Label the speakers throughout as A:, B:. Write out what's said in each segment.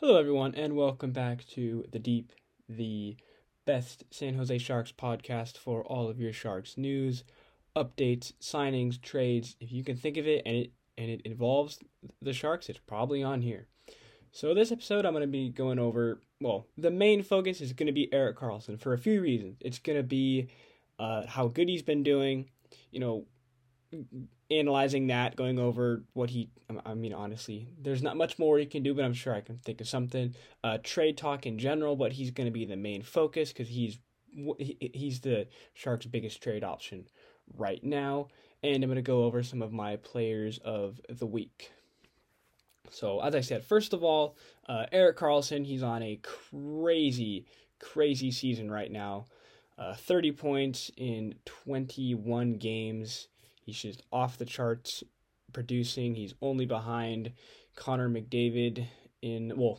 A: Hello, everyone, and welcome back to The Deep, the best San Jose Sharks podcast for all of your Sharks news, updates, signings, trades. If you can think of it and it and it involves the Sharks, it's probably on here. So this episode, I'm going to be going over. Well, the main focus is going to be Erik Karlsson for a few reasons. It's going to be uh, how good he's been doing. You know, analyzing that, going over what he. I mean, honestly, there's not much more he can do, but I'm sure I can think of something. Uh, trade talk in general, but he's going to be the main focus because he's he's the Sharks' biggest trade option right now. And I'm going to go over some of my players of the week. So, as I said, first of all, uh, Erik Karlsson, he's on a crazy, crazy season right now. Uh, 30 points in 21 games. He's just off the charts producing. He's only behind Connor McDavid in, well,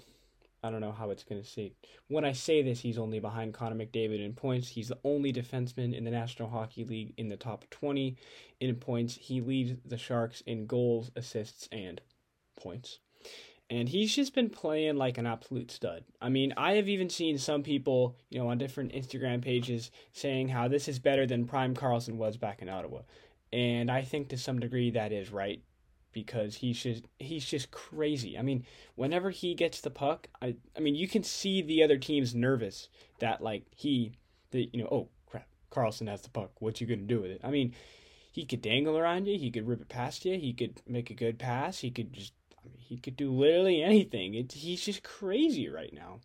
A: I don't know how it's going to say. When I say this, he's only behind Connor McDavid in points. He's the only defenseman in the National Hockey League in the top 20 in points. He leads the Sharks in goals, assists, and points. And he's just been playing like an absolute stud. I mean, I have even seen some people, you know, on different Instagram pages saying how this is better than Prime Karlsson was back in Ottawa and I think to some degree that is right because he's just he's just crazy. I mean, whenever he gets the puck, I I mean you can see the other team's nervous that like he the you know oh crap Karlsson has the puck. What you gonna do with it? I mean, he could dangle around you. He could rip it past you. He could make a good pass. He could just I mean, he could do literally anything. It, he's just crazy right now,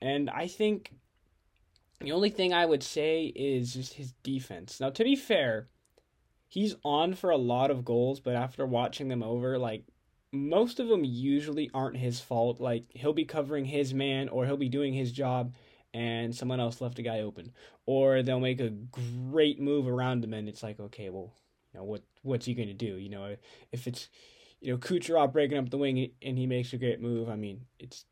A: and I think the only thing I would say is just his defense. Now, to be fair he's on for a lot of goals, but after watching them over, like most of them usually aren't his fault. Like he'll be covering his man or he'll be doing his job and someone else left a guy open. Or they'll make a great move around him and it's like, okay, well, you know, what what's he gonna do? You know, if it's you know, Kucherov breaking up the wing and he makes a great move, I mean, it's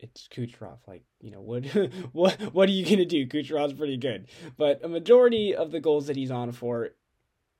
A: it's Kucherov. Like, you know, what what what are you gonna do? Kucherov's pretty good. But a majority of the goals that he's on for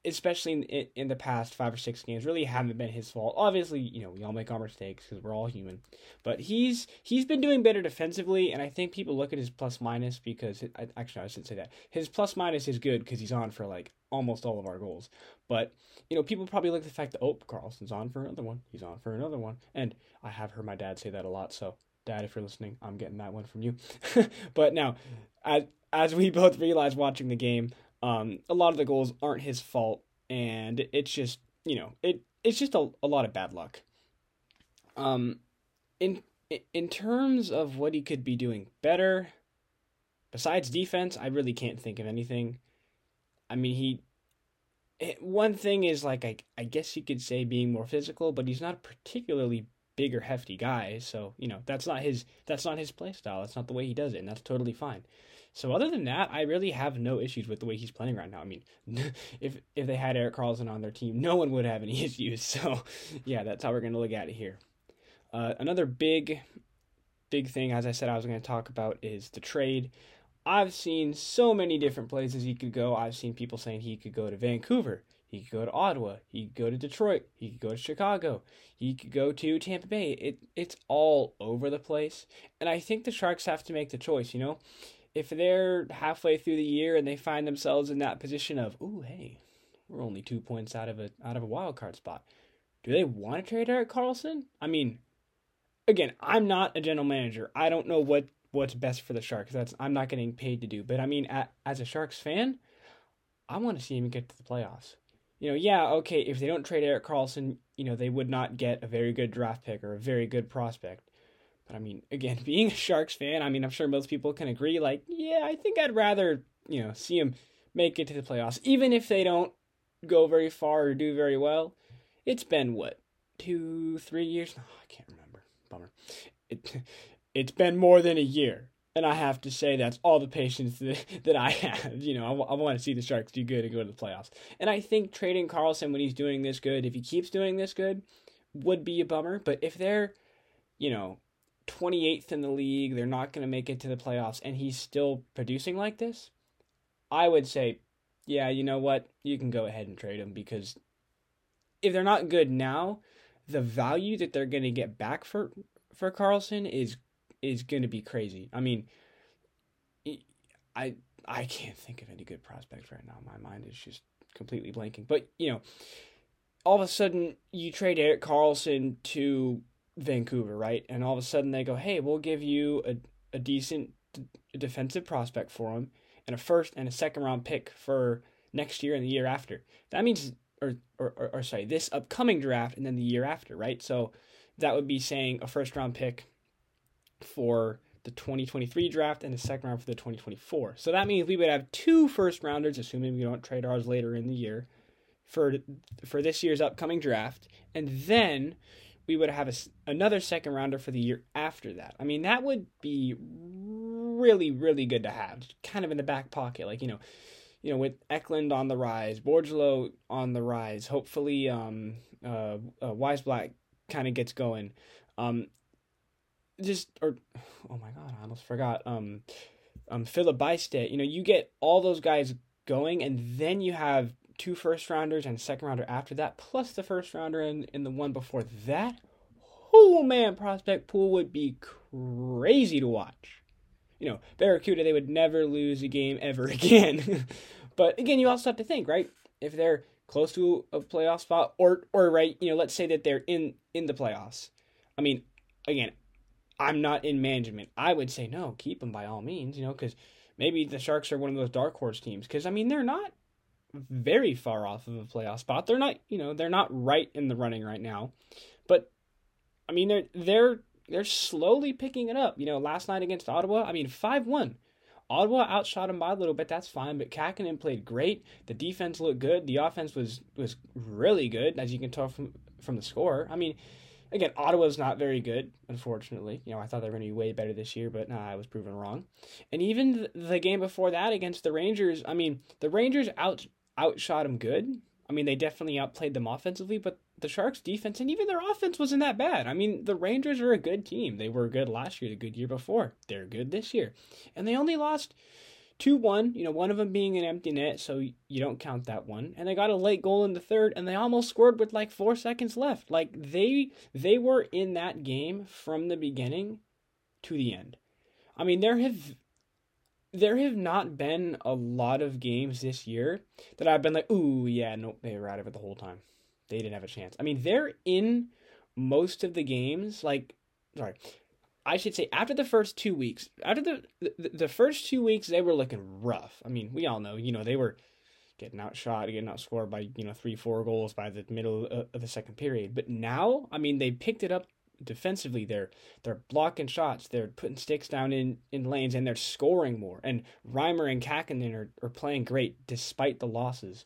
A: especially in, in the past five or six games, really haven't been his fault. Obviously, you know we all make our mistakes because we're all human, but he's he's been doing better defensively, and I think people look at his plus minus because it, I, actually I shouldn't say that his plus minus is good because he's on for like almost all of our goals. But you know people probably look at the fact that oh Karlsson's on for another one, he's on for another one, and I have heard my dad say that a lot. So dad, if you're listening, I'm getting that one from you. but now, as as we both realize watching the game, um, a lot of the goals aren't his fault, and it's just you know it it's just a, a lot of bad luck. Um, in in terms of what he could be doing better, besides defense, I really can't think of anything. I mean, he one thing is like I I guess you could say being more physical, but he's not particularly big or hefty guy, so you know that's not his that's not his play style. That's not the way he does it, and that's totally fine. So other than that, I really have no issues with the way he's playing right now. I mean, if if they had Erik Karlsson on their team, no one would have any issues. So yeah, that's how we're gonna look at it here. Uh, another big, big thing, as I said, I was going to talk about is the trade. I've seen so many different places he could go. I've seen people saying he could go to Vancouver, he could go to Ottawa, he could go to Detroit, he could go to Chicago, he could go to Tampa Bay. It it's all over the place, and I think the Sharks have to make the choice. You know, if they're halfway through the year and they find themselves in that position of, ooh, hey, we're only two points out of a out of a wild card spot, do they want to trade Erik Karlsson? I mean, again, I'm not a general manager. I don't know what what's best for the Sharks. That's I'm not getting paid to do. But I mean, at, as a Sharks fan, I want to see him get to the playoffs. You know, yeah, okay, if they don't trade Erik Karlsson, you know, they would not get a very good draft pick or a very good prospect. But I mean, again, being a Sharks fan, I mean, I'm sure most people can agree, like, yeah, I think I'd rather, you know, see them make it to the playoffs, even if they don't go very far or do very well. It's been what, two, three years? Oh, I can't remember. Bummer. It, it's been more than a year. And I have to say that's all the patience that, that I have. You know, I, I want to see the Sharks do good and go to the playoffs. And I think trading Karlsson when he's doing this good, if he keeps doing this good, would be a bummer. But if they're, you know, 28th in the league, they're not going to make it to the playoffs, and he's still producing like this, I would say, yeah, you know what? You can go ahead and trade him because if they're not good now, the value that they're going to get back for for Karlsson is is going to be crazy. I mean, I I can't think of any good prospects right now. My mind is just completely blanking. But you know, all of a sudden you trade Erik Karlsson to Vancouver, right? And all of a sudden they go, "Hey, we'll give you a a decent d- defensive prospect for him, and a first and a second round pick for next year and the year after." That means, or or or, or sorry, this upcoming draft and then the year after, right? So that would be saying a first round pick for the 2023 draft and the second round for the 2024. So that means we would have two first rounders, assuming we don't trade ours later in the year, for for this year's upcoming draft, and then we would have a, another second rounder for the year after that. I mean, that would be really really good to have, kind of in the back pocket, like you know. You know, with Eklund on the rise, Bordeleau on the rise, hopefully um, uh, uh, Black kind of gets going. Um, just or oh my god, I almost forgot. Um, um, Filip Bystedt. You know, you get all those guys going, and then you have two first rounders and second rounder after that, plus the first rounder and in the one before that. Oh man, prospect pool would be crazy to watch. You know, Barracuda they would never lose a game ever again. but again, you also have to think, right? If they're close to a playoff spot, or or right, you know, let's say that they're in in the playoffs. I mean, again, I'm not in management. I would say no, keep them by all means, you know, because maybe the Sharks are one of those dark horse teams. Because I mean, they're not very far off of a playoff spot. They're not, you know, they're not right in the running right now, but I mean, they're they're they're slowly picking it up. You know, last night against Ottawa, I mean, five one. Ottawa outshot them by a little bit. That's fine, but Kahkonen played great. The defense looked good. The offense was was really good, as you can tell from from the score. I mean, Again, Ottawa's not very good, unfortunately. You know, I thought they were going to be way better this year, but nah, I was proven wrong. And even the game before that against the Rangers, I mean, the Rangers out outshot them good. I mean, they definitely outplayed them offensively, but the Sharks' defense and even their offense wasn't that bad. I mean, the Rangers are a good team. They were good last year, the good year before. They're good this year. And they only lost 2 1, you know, one of them being an empty net, so you don't count that one. And they got a late goal in the third, and they almost scored with like four seconds left. Like they they were in that game from the beginning to the end. I mean, there have there have not been a lot of games this year that I've been like, ooh, yeah, nope, they were out of it the whole time. They didn't have a chance. I mean, they're in most of the games, like sorry, I should say after the first two weeks, after the, the the first two weeks, they were looking rough. I mean, we all know, you know, they were getting outshot, getting outscored by you know three, four goals by the middle of the second period. But now, I mean, they picked it up defensively. They're they're blocking shots, they're putting sticks down in in lanes, and they're scoring more. And Reimer and Kahkonen are are playing great despite the losses,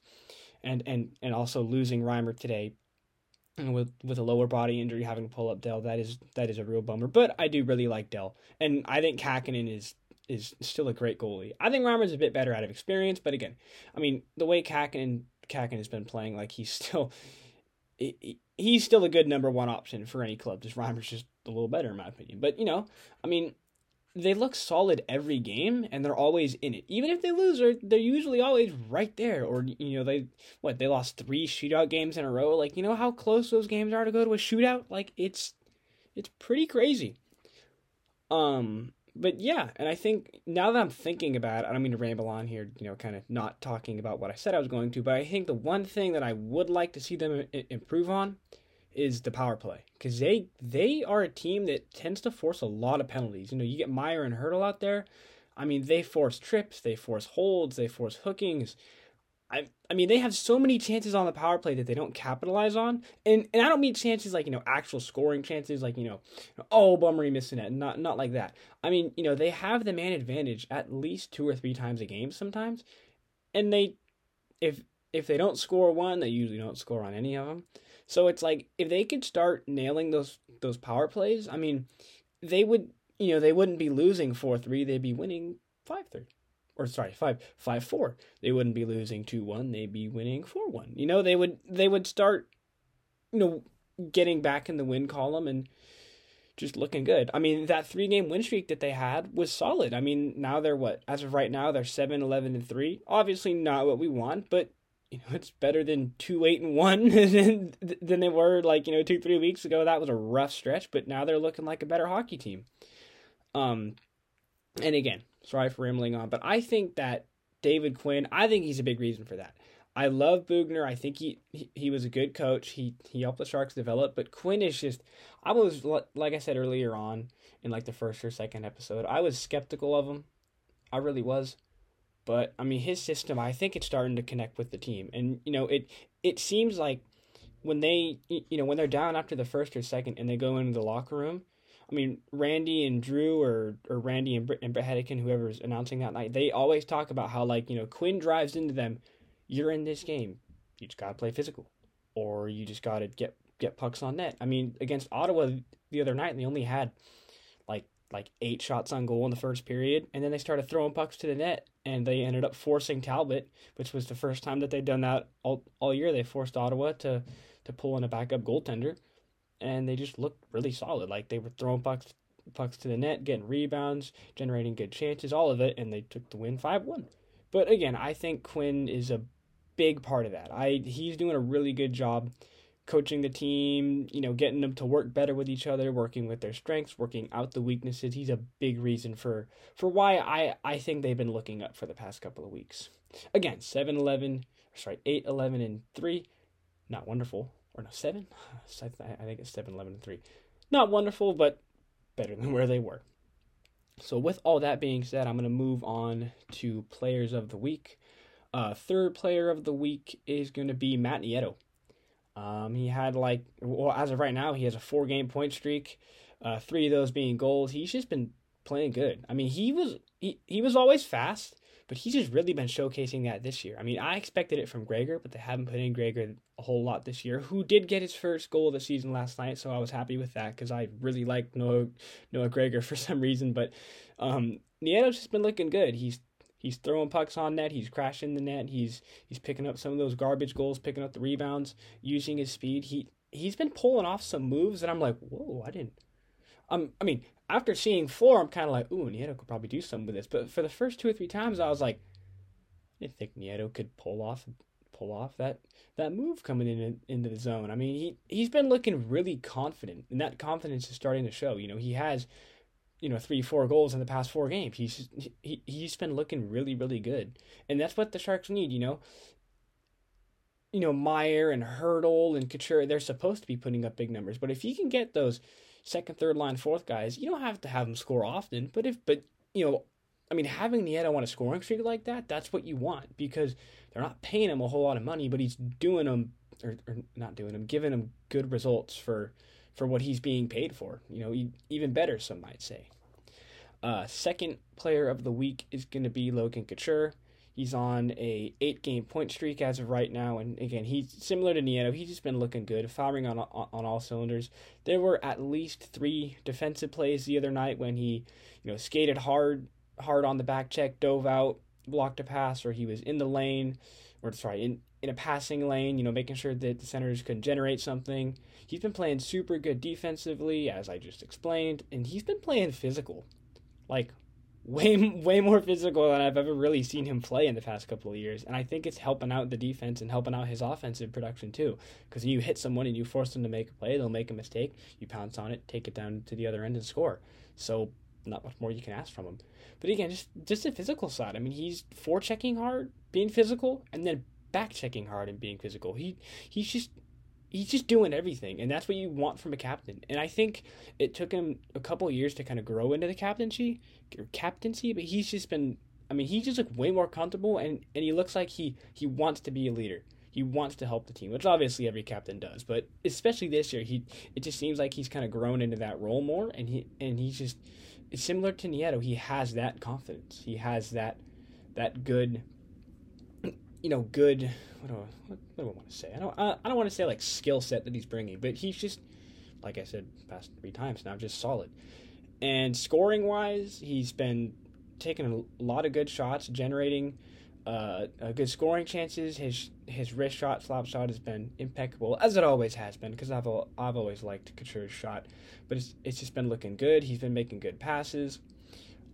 A: and and and also losing Reimer today with with a lower body injury having to pull up Dell, that is that is a real bummer. But I do really like Dell, and I think Kahkonen is is still a great goalie. I think Reimer's a bit better out of experience, but again, I mean the way Kahkonen Kahkonen has been playing, like he's still he, he's still a good number one option for any club. Just Reimer's just a little better in my opinion. But you know, I mean, they look solid every game and they're always in it. Even if they lose, they're, they're usually always right there. Or, you know, they, what, they lost three shootout games in a row. Like, you know how close those games are to go to a shootout? Like, it's, it's pretty crazy. Um, but yeah, and I think now that I'm thinking about it, I don't mean to ramble on here, you know, kind of not talking about what I said I was going to, but I think the one thing that I would like to see them improve on is the power play because they they are a team that tends to force a lot of penalties. You know, you get Meier and Hertl out there. I mean, they force trips, they force holds, they force hookings. I I mean, they have so many chances on the power play that they don't capitalize on. And and I don't mean chances like you know actual scoring chances, like you know, oh bummer missing it. Not not like that. I mean, you know, they have the man advantage at least two or three times a game sometimes, and they if if they don't score one, they usually don't score on any of them. So it's like if they could start nailing those those power plays, I mean, they would you know they wouldn't be losing four three, they'd be winning five three, or sorry five five four. They wouldn't be losing two one, they'd be winning four one. You know they would they would start you know getting back in the win column and just looking good. I mean, that three game win streak that they had was solid. I mean, now they're what? As of right now, they're 7 11 and 3. Obviously, not what we want, but you know it's better than two eight and one than than they were like you know two three weeks ago. That was a rough stretch, but now they're looking like a better hockey team. Um, and again, sorry for rambling on, but I think that David Quinn, I think he's a big reason for that. I love Boughner. I think he, he, he was a good coach. He he helped the Sharks develop, but Quinn is just I was like I said earlier on in like the first or second episode, I was skeptical of him. I really was. But I mean his system, I think it's starting to connect with the team. And you know, it it seems like when they you know, when they're down after the first or second and they go into the locker room, I mean, Randy and Drew or or Randy and Brett, and Hedican, whoever's announcing that night, they always talk about how like, you know, Quinn drives into them, you're in this game. You just gotta play physical. Or you just gotta get get pucks on net. I mean, against Ottawa the other night, they only had like eight shots on goal in the first period, and then they started throwing pucks to the net, and they ended up forcing Talbot, which was the first time that they'd done that all all year. They forced Ottawa to to pull in a backup goaltender, and they just looked really solid. Like they were throwing pucks pucks to the net, getting rebounds, generating good chances, all of it, and they took the win five one. But again, I think Quinn is a big part of that. I he's doing a really good job coaching the team, you know, getting them to work better with each other, working with their strengths, working out the weaknesses. He's a big reason for for why I I think they've been looking up for the past couple of weeks. Again, 7-11, sorry, 8-11 and 3. Not wonderful. Or no, 7? I think it's 7-11 and 3. Not wonderful, but better than where they were. So with all that being said, I'm going to move on to players of the week. Uh, third player of the week is going to be Matt Nieto. Um, he had like, well, as of right now, he has a four game point streak, uh, three of those being goals. He's just been playing good. I mean, he was he, he was always fast, but he's just really been showcasing that this year. I mean, I expected it from Gregor, but they haven't put in Gregor a whole lot this year. Who did get his first goal of the season last night, so I was happy with that because I really like Noah Noah Gregor for some reason. But um, Nieto's just been looking good. He's He's throwing pucks on net. He's crashing the net. He's he's picking up some of those garbage goals, picking up the rebounds, using his speed. He he's been pulling off some moves that I'm like, whoa, I didn't. Um, I mean, after seeing four, I'm kind of like, ooh, Nieto could probably do something with this. But for the first two or three times, I was like, I didn't think Nieto could pull off pull off that that move coming in into the zone. I mean, he he's been looking really confident, and that confidence is starting to show. You know, he has you know three four goals in the past four games. He's he he's been looking really really good, and that's what the Sharks need. You know, you know Meier and Hertl and Couture. They're supposed to be putting up big numbers, but if you can get those second, third line, fourth guys, you don't have to have them score often. But if but you know, I mean, having Nieto on a scoring streak like that, that's what you want because they're not paying him a whole lot of money, but he's doing them or, or not doing them, giving them good results for for what he's being paid for. You know, even better, some might say. Uh, second player of the week is going to be Logan Couture. He's on a eight game point streak as of right now, and again, he's similar to Nieto. He's just been looking good, firing on on all cylinders. There were at least three defensive plays the other night when he, you know, skated hard hard on the back check, dove out, blocked a pass, or he was in the lane, or sorry, in in a passing lane, you know, making sure that the Senators could generate something. He's been playing super good defensively, as I just explained, and he's been playing physical. Like, way way more physical than I've ever really seen him play in the past couple of years. And I think it's helping out the defense and helping out his offensive production too. Because you hit someone and you force them to make a play, they'll make a mistake. You pounce on it, take it down to the other end and score. So not much more you can ask from him. But again, just just the physical side. I mean, he's forechecking hard, being physical, and then back checking hard and being physical. He he's just he's just doing everything, and that's what you want from a captain. And I think it took him a couple years to kind of grow into the captaincy, captaincy, but he's just been. I mean, he's just like way more comfortable, and and he looks like he he wants to be a leader. He wants to help the team, which obviously every captain does. But especially this year, he it just seems like he's kind of grown into that role more, and he and he's just similar to Nieto. He has that confidence. He has that that good you know, good. What do I, what, what do I want to say? I don't. I, I don't want to say like skill set that he's bringing, but he's just, like I said, past three times now, just solid. And scoring wise, he's been taking a lot of good shots, generating uh, good scoring chances. His his wrist shot, slap shot has been impeccable, as it always has been, because I've I've always liked Couture's shot. But it's it's just been looking good. He's been making good passes.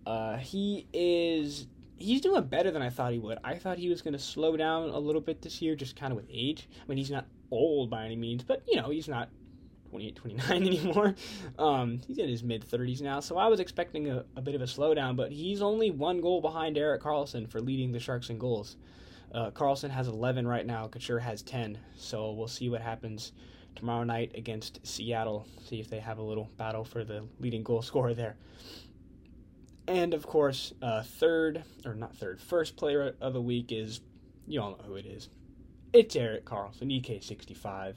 A: Uh, he is he's doing better than I thought he would. I thought he was going to slow down a little bit this year, just kind of with age. I mean, he's not old by any means, but you know, he's not 28, 29 anymore. Um, he's in his mid 30s now, so I was expecting a, a, bit of a slowdown, but he's only one goal behind Erik Karlsson for leading the Sharks in goals. Uh, Karlsson has 11 right now, Couture has 10, so we'll see what happens tomorrow night against Seattle, see if they have a little battle for the leading goal scorer there. And of course, uh, third, or not third, first player of the week is, you all know who it is. It's Erik Karlsson, EK65.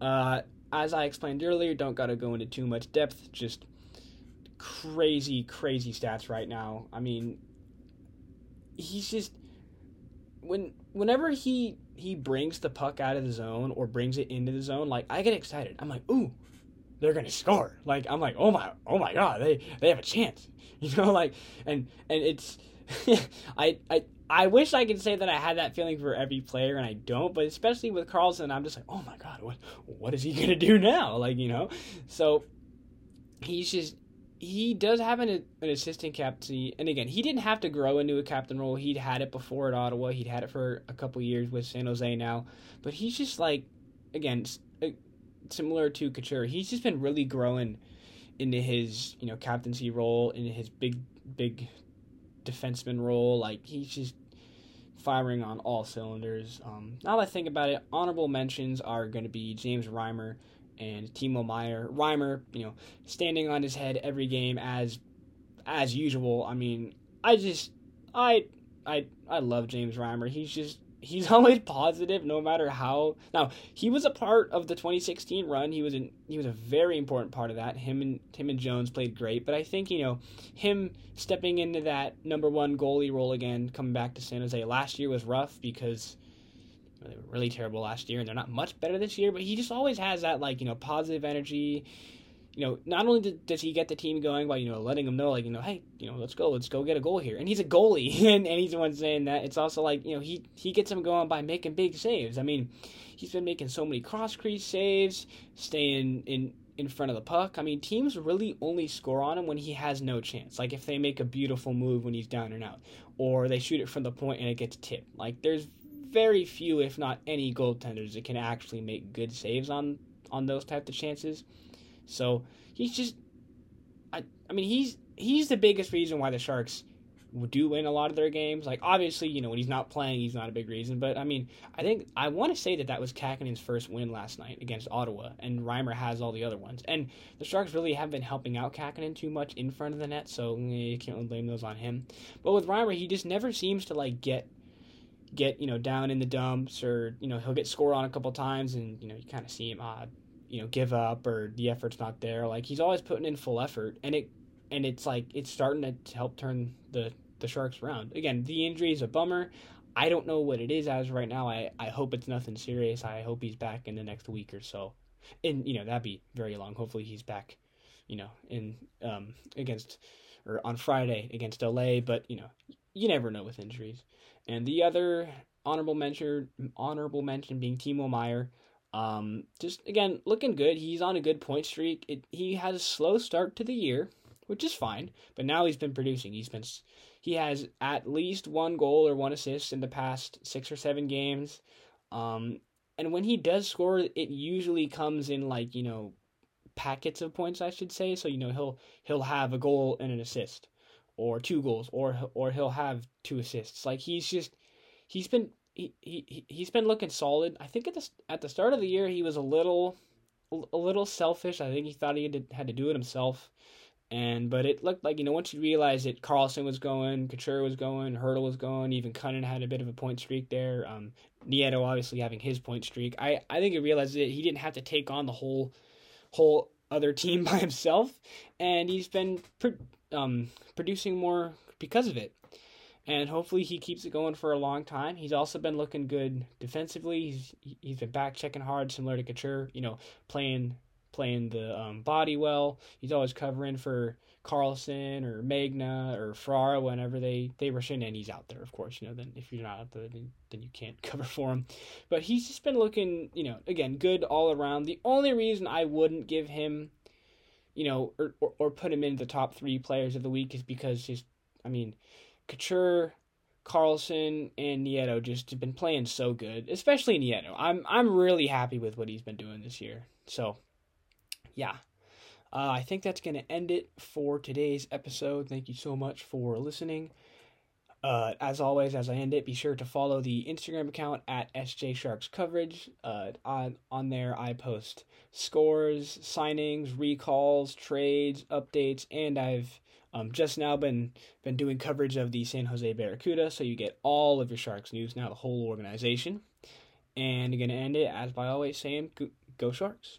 A: Uh, as I explained earlier, don't gotta go into too much depth, just crazy, crazy stats right now. I mean, he's just when whenever he he brings the puck out of the zone or brings it into the zone, like I get excited. I'm like, ooh, they're gonna score. Like I'm like, oh my, oh my god, they they have a chance. You know, like and and it's I I I wish I could say that I had that feeling for every player, and I don't. But especially with Karlsson, I'm just like, oh my god, what what is he gonna do now? Like you know, so he's just he does have an, an assistant captain, and again, he didn't have to grow into a captain role. He'd had it before at Ottawa. He'd had it for a couple years with San Jose now, but he's just like, again, uh, similar to Couture. He's just been really growing into his you know captaincy role, into his big big defenseman role. Like he's just firing on all cylinders. Um, now that I think about it, honorable mentions are going to be James Reimer and Timo Meier. Reimer, you know, standing on his head every game as as usual. I mean, I just I I I love James Reimer. He's just he's always positive no matter how now he was a part of the 2016 run. He was in he was a very important part of that. Him and him and jones played great but i think you know him stepping into that number one goalie role again coming back to san jose last year was rough because they were really terrible last year and they're not much better this year but he just always has that like you know positive energy you know, not only does he get the team going by, you know, letting them know, like, you know, hey, you know, let's go, let's go get a goal here. And he's a goalie, and, and he's the one saying that. It's also like, you know, he, he gets them going by making big saves. I mean, he's been making so many cross crease saves, staying in, in front of the puck. I mean, teams really only score on him when he has no chance. Like, if they make a beautiful move when he's down and out, or they shoot it from the point and it gets tipped. Like, there's very few, if not any, goaltenders that can actually make good saves on on those types of chances. So he's just, I, I mean, he's he's the biggest reason why the Sharks do win a lot of their games. Like obviously, you know, when he's not playing, he's not a big reason. But I mean, I think I want to say that that was Kahkonen's first win last night against Ottawa, and Reimer has all the other ones. And the Sharks really haven't been helping out Kahkonen too much in front of the net, so eh, you can't really blame those on him. But with Reimer, he just never seems to like get get you know down in the dumps, or you know he'll get scored on a couple times, and you know you kind of see him uh, you know give up or the effort's not there. Like he's always putting in full effort, and it and it's like it's starting to help turn the the Sharks around. Again, the injury is a bummer. I don't know what it is as right now. I I hope it's nothing serious. I hope he's back in the next week or so. And you know that'd be very long. Hopefully he's back. You know in um against or on Friday against LA. But you know you never know with injuries. And the other honorable mention honorable mention being Timo Meier. Um, just again looking good. He's on a good point streak. It, he had a slow start to the year, which is fine. But now he's been producing. He's been he has at least one goal or one assist in the past six or seven games. Um, and when he does score, it usually comes in like you know packets of points, I should say. So you know he'll he'll have a goal and an assist, or two goals, or or he'll have two assists. Like he's just he's been he, he he's been looking solid. I think at the at the start of the year he was a little a little selfish. I think he thought he had to, had to do it himself. And but it looked like you know once you realize that Karlsson was going, Couture was going, Hertl was going, even Kunin had a bit of a point streak there. Um, Nieto obviously having his point streak. I I think he realized that he didn't have to take on the whole whole other team by himself, and he's been pro- um, producing more because of it and hopefully he keeps it going for a long time. He's also been looking good defensively. He's he's been back checking hard, similar to Couture. You know, playing playing the um, body well. He's always covering for Karlsson or Magna or Ferraro whenever they they rush in, and he's out there, of course. You know, then if you're not out there, then, then you can't cover for him. But he's just been looking, you know, again, good all around. The only reason I wouldn't give him, you know, or or, or put him in the top three players of the week is because just, I mean Couture Karlsson and Nieto just have been playing so good, especially Nieto. I'm I'm really happy with what he's been doing this year. So, yeah. Uh, I think that's going to end it for today's episode. Thank you so much for listening. Uh, as always, as I end it, be sure to follow the Instagram account at SJ Sharks Coverage. Uh, on on there, I post scores, signings, recalls, trades, updates, and I've um, just now been been doing coverage of the San Jose Barracuda, so you get all of your Sharks news now, the whole organization. And I'm gonna end it as by always saying, go, go Sharks.